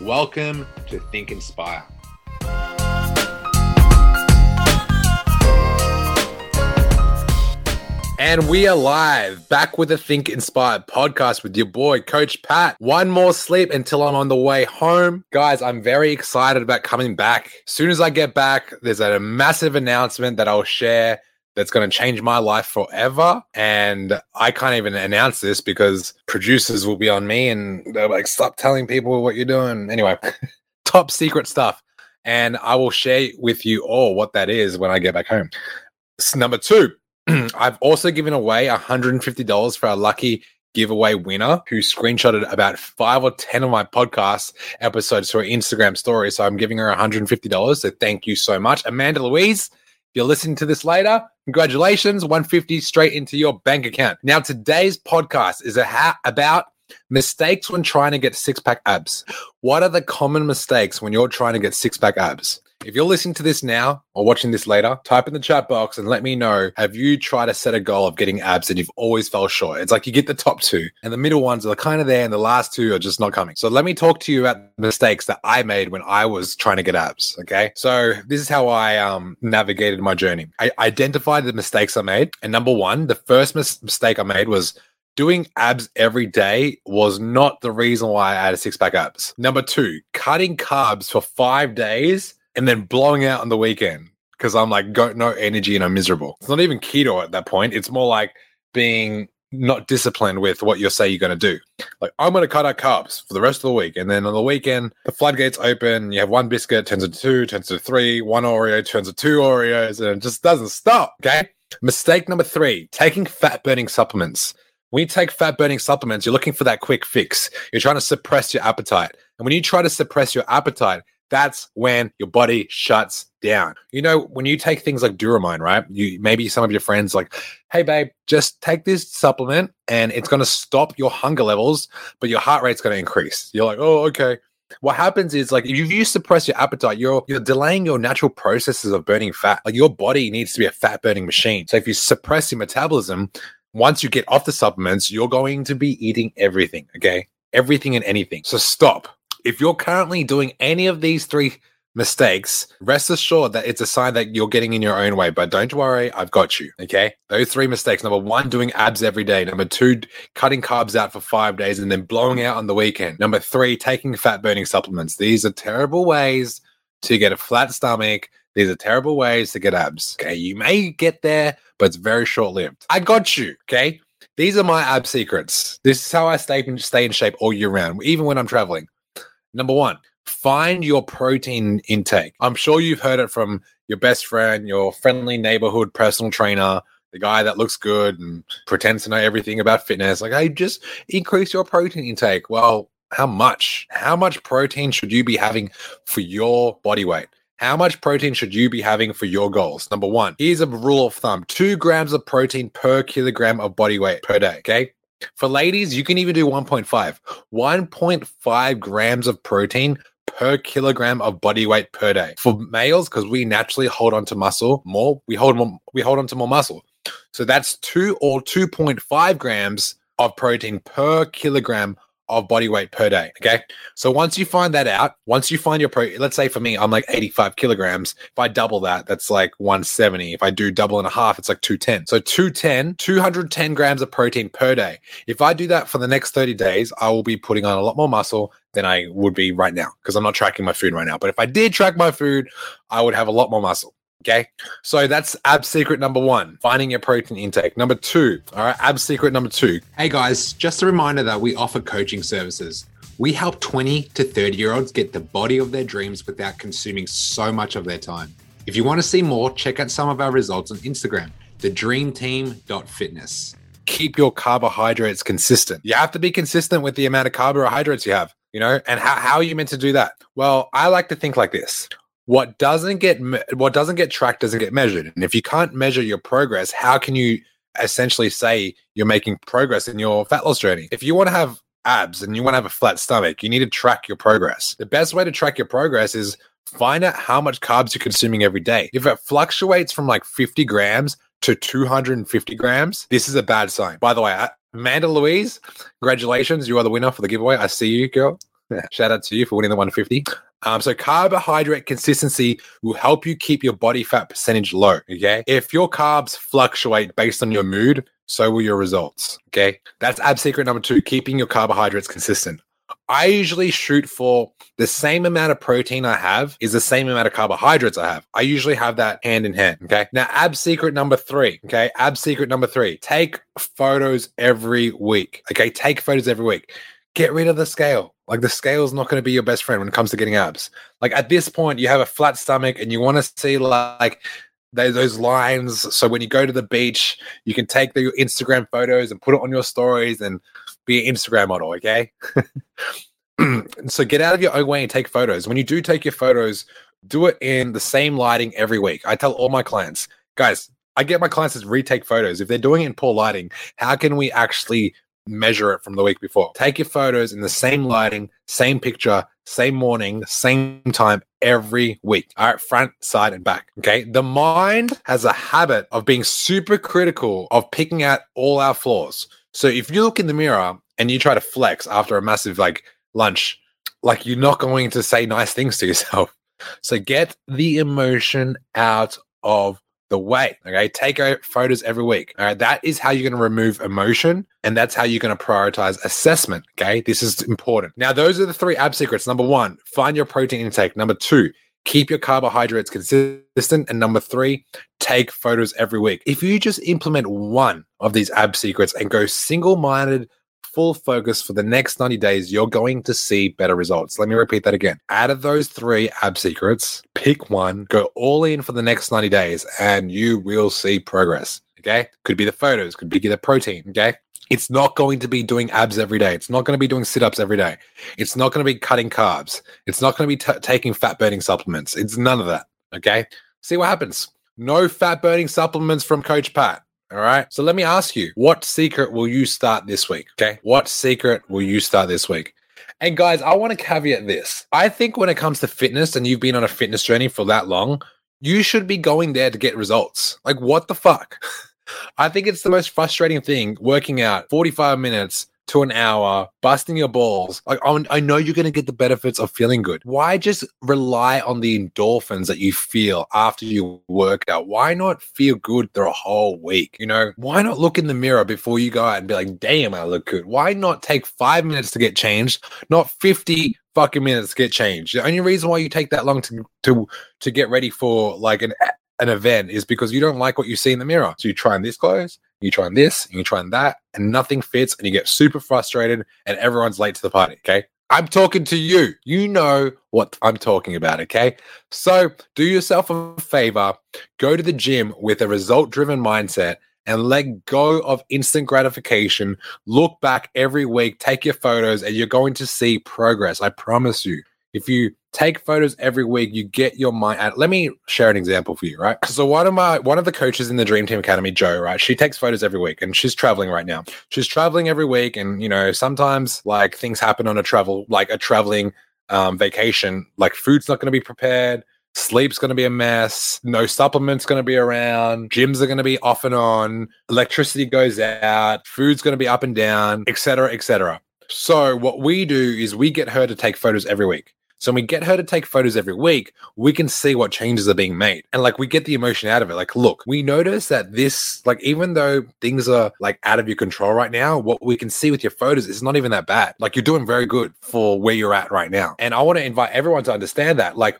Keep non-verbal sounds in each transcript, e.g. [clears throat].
Welcome to Think Inspire. And we are live back with the Think Inspired podcast with your boy, Coach Pat. One more sleep until I'm on the way home. Guys, I'm very excited about coming back. As soon as I get back, there's a massive announcement that I'll share that's going to change my life forever. And I can't even announce this because producers will be on me and they're like, stop telling people what you're doing. Anyway, [laughs] top secret stuff. And I will share with you all what that is when I get back home. Number two, [clears throat] I've also given away $150 for a lucky giveaway winner who screenshotted about five or 10 of my podcast episodes to her Instagram story. So I'm giving her $150. So thank you so much. Amanda Louise, you're listening to this later, congratulations, 150 straight into your bank account. Now, today's podcast is a ha- about mistakes when trying to get six pack abs. What are the common mistakes when you're trying to get six pack abs? If you're listening to this now or watching this later, type in the chat box and let me know. Have you tried to set a goal of getting abs and you've always fell short? It's like you get the top two and the middle ones are kind of there and the last two are just not coming. So let me talk to you about the mistakes that I made when I was trying to get abs. Okay. So this is how I um, navigated my journey. I identified the mistakes I made. And number one, the first mis- mistake I made was doing abs every day was not the reason why I had a six pack abs. Number two, cutting carbs for five days and then blowing out on the weekend because I'm like got no energy and I'm miserable. It's not even keto at that point. It's more like being not disciplined with what you say you're going to do. Like I'm going to cut out carbs for the rest of the week, and then on the weekend the floodgates open. You have one biscuit turns into two, turns into three. One Oreo turns into two Oreos, and it just doesn't stop. Okay. Mistake number three: taking fat burning supplements. When you take fat burning supplements, you're looking for that quick fix. You're trying to suppress your appetite. And when you try to suppress your appetite, that's when your body shuts down. You know, when you take things like Duromine, right? You maybe some of your friends like, hey babe, just take this supplement and it's going to stop your hunger levels, but your heart rate's going to increase. You're like, oh, okay. What happens is like if you suppress your appetite, you're you're delaying your natural processes of burning fat. Like your body needs to be a fat burning machine. So if you suppress your metabolism, once you get off the supplements, you're going to be eating everything. Okay. Everything and anything. So stop if you're currently doing any of these three mistakes, rest assured that it's a sign that you're getting in your own way. But don't worry, I've got you. Okay. Those three mistakes. Number one, doing abs every day. Number two, cutting carbs out for five days and then blowing out on the weekend. Number three, taking fat burning supplements. These are terrible ways to get a flat stomach. These are terrible ways to get abs. Okay. You may get there, but it's very short lived. I got you. Okay. These are my ab secrets. This is how I stay in, stay in shape all year round, even when I'm traveling. Number one, find your protein intake. I'm sure you've heard it from your best friend, your friendly neighborhood personal trainer, the guy that looks good and pretends to know everything about fitness. Like, hey, just increase your protein intake. Well, how much? How much protein should you be having for your body weight? How much protein should you be having for your goals? Number one, here's a rule of thumb two grams of protein per kilogram of body weight per day. Okay. For ladies, you can even do 1.5. 1.5 grams of protein per kilogram of body weight per day. For males, because we naturally hold on to muscle more, we hold more, we hold on to more muscle. So that's two or 2.5 grams of protein per kilogram of body weight per day. Okay. So once you find that out, once you find your protein, let's say for me, I'm like 85 kilograms. If I double that, that's like 170. If I do double and a half, it's like 210. So 210, 210 grams of protein per day. If I do that for the next 30 days, I will be putting on a lot more muscle than I would be right now because I'm not tracking my food right now. But if I did track my food, I would have a lot more muscle. Okay. So that's ab secret number one, finding your protein intake. Number two, all right, ab secret number two. Hey guys, just a reminder that we offer coaching services. We help 20 to 30 year olds get the body of their dreams without consuming so much of their time. If you want to see more, check out some of our results on Instagram, thedreamteam.fitness. Keep your carbohydrates consistent. You have to be consistent with the amount of carbohydrates you have. you know, and how, how are you meant to do that? Well, I like to think like this. What doesn't get me- what doesn't get tracked doesn't get measured. And if you can't measure your progress, how can you essentially say you're making progress in your fat loss journey? If you want to have abs and you want to have a flat stomach, you need to track your progress. The best way to track your progress is find out how much carbs you're consuming every day. If it fluctuates from like 50 grams to 250 grams, this is a bad sign. By the way, uh, Amanda Louise, congratulations. You are the winner for the giveaway. I see you, girl. [laughs] Shout out to you for winning the 150. Um, so carbohydrate consistency will help you keep your body fat percentage low. Okay. If your carbs fluctuate based on your mood, so will your results. Okay. That's ab secret number two, keeping your carbohydrates consistent. I usually shoot for the same amount of protein I have is the same amount of carbohydrates I have. I usually have that hand in hand. Okay. Now, ab secret number three. Okay. Ab secret number three take photos every week. Okay. Take photos every week. Get rid of the scale. Like the scale is not going to be your best friend when it comes to getting abs. Like at this point, you have a flat stomach and you want to see like those lines. So when you go to the beach, you can take the Instagram photos and put it on your stories and be an Instagram model, okay? [clears throat] so get out of your own way and take photos. When you do take your photos, do it in the same lighting every week. I tell all my clients, guys, I get my clients to retake photos. If they're doing it in poor lighting, how can we actually measure it from the week before? Take your photos in the same lighting, same picture, same morning, same time every week. All right, front, side, and back. Okay. The mind has a habit of being super critical of picking out all our flaws. So if you look in the mirror and you try to flex after a massive like lunch, like you're not going to say nice things to yourself. [laughs] So get the emotion out of the way. Okay. Take photos every week. All right. That is how you're going to remove emotion and that's how you're going to prioritize assessment. Okay. This is important. Now, those are the three ab secrets. Number one, find your protein intake. Number two, keep your carbohydrates consistent. And number three, take photos every week. If you just implement one of these ab secrets and go single minded, full focus for the next 90 days, you're going to see better results. Let me repeat that again. Out of those three ab secrets, pick one, go all in for the next 90 days, and you will see progress. Okay. Could be the photos, could be the protein. Okay. It's not going to be doing abs every day. It's not going to be doing sit ups every day. It's not going to be cutting carbs. It's not going to be t- taking fat burning supplements. It's none of that. Okay. See what happens. No fat burning supplements from Coach Pat. All right. So let me ask you, what secret will you start this week? Okay. What secret will you start this week? And guys, I want to caveat this. I think when it comes to fitness and you've been on a fitness journey for that long, you should be going there to get results. Like, what the fuck? [laughs] I think it's the most frustrating thing working out 45 minutes to an hour, busting your balls. Like, I know you're going to get the benefits of feeling good. Why just rely on the endorphins that you feel after you work out? Why not feel good through a whole week? You know, why not look in the mirror before you go out and be like, damn, I look good? Why not take five minutes to get changed, not 50 fucking minutes to get changed? The only reason why you take that long to, to, to get ready for like an an event is because you don't like what you see in the mirror. So you try on this clothes, you try on this, and you try on that, and nothing fits, and you get super frustrated, and everyone's late to the party. Okay. I'm talking to you. You know what I'm talking about. Okay. So do yourself a favor, go to the gym with a result driven mindset and let go of instant gratification. Look back every week, take your photos, and you're going to see progress. I promise you. If you take photos every week, you get your mind. Let me share an example for you, right? So one of my one of the coaches in the Dream Team Academy, Joe, right? She takes photos every week, and she's traveling right now. She's traveling every week, and you know sometimes like things happen on a travel, like a traveling um, vacation. Like food's not going to be prepared. Sleep's going to be a mess. No supplements going to be around. Gyms are going to be off and on. Electricity goes out. Food's going to be up and down, etc., etc. So what we do is we get her to take photos every week. So when we get her to take photos every week, we can see what changes are being made. And like we get the emotion out of it. Like, look, we notice that this, like, even though things are like out of your control right now, what we can see with your photos is not even that bad. Like, you're doing very good for where you're at right now. And I want to invite everyone to understand that. Like,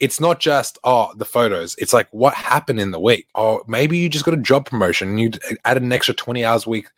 it's not just oh the photos it's like what happened in the week oh maybe you just got a job promotion and you added an extra 20 hours a week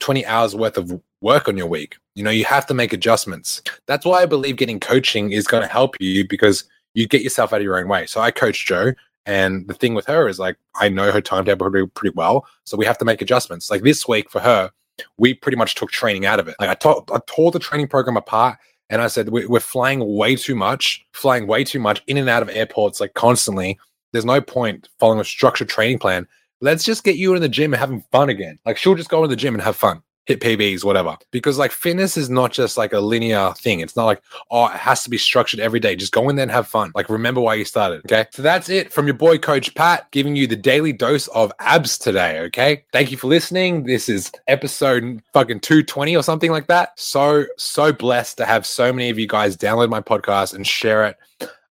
20 hours worth of work on your week. You know, you have to make adjustments. That's why I believe getting coaching is going to help you because you get yourself out of your own way. So I coach Joe, and the thing with her is like I know her timetable pretty, pretty well, so we have to make adjustments. Like this week for her, we pretty much took training out of it. Like I, taught, I tore the training program apart And I said, "We- we're flying way too much, flying way too much in and out of airports, like constantly. There's no point following a structured training plan. Let's just get you in the gym and having fun again. Like she'll just go in the gym and have fun, hit PBs, whatever. Because like fitness is not just like a linear thing. It's not like, oh, it has to be structured every day. Just go in there and have fun. Like remember why you started. Okay. So that's it from your boy, Coach Pat, giving you the daily dose of abs today. Okay. Thank you for listening. This is episode fucking 220 or something like that. So, so blessed to have so many of you guys download my podcast and share it.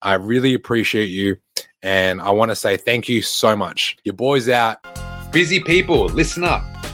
I really appreciate you. And I want to say thank you so much. Your boy's out. Busy people, listen up.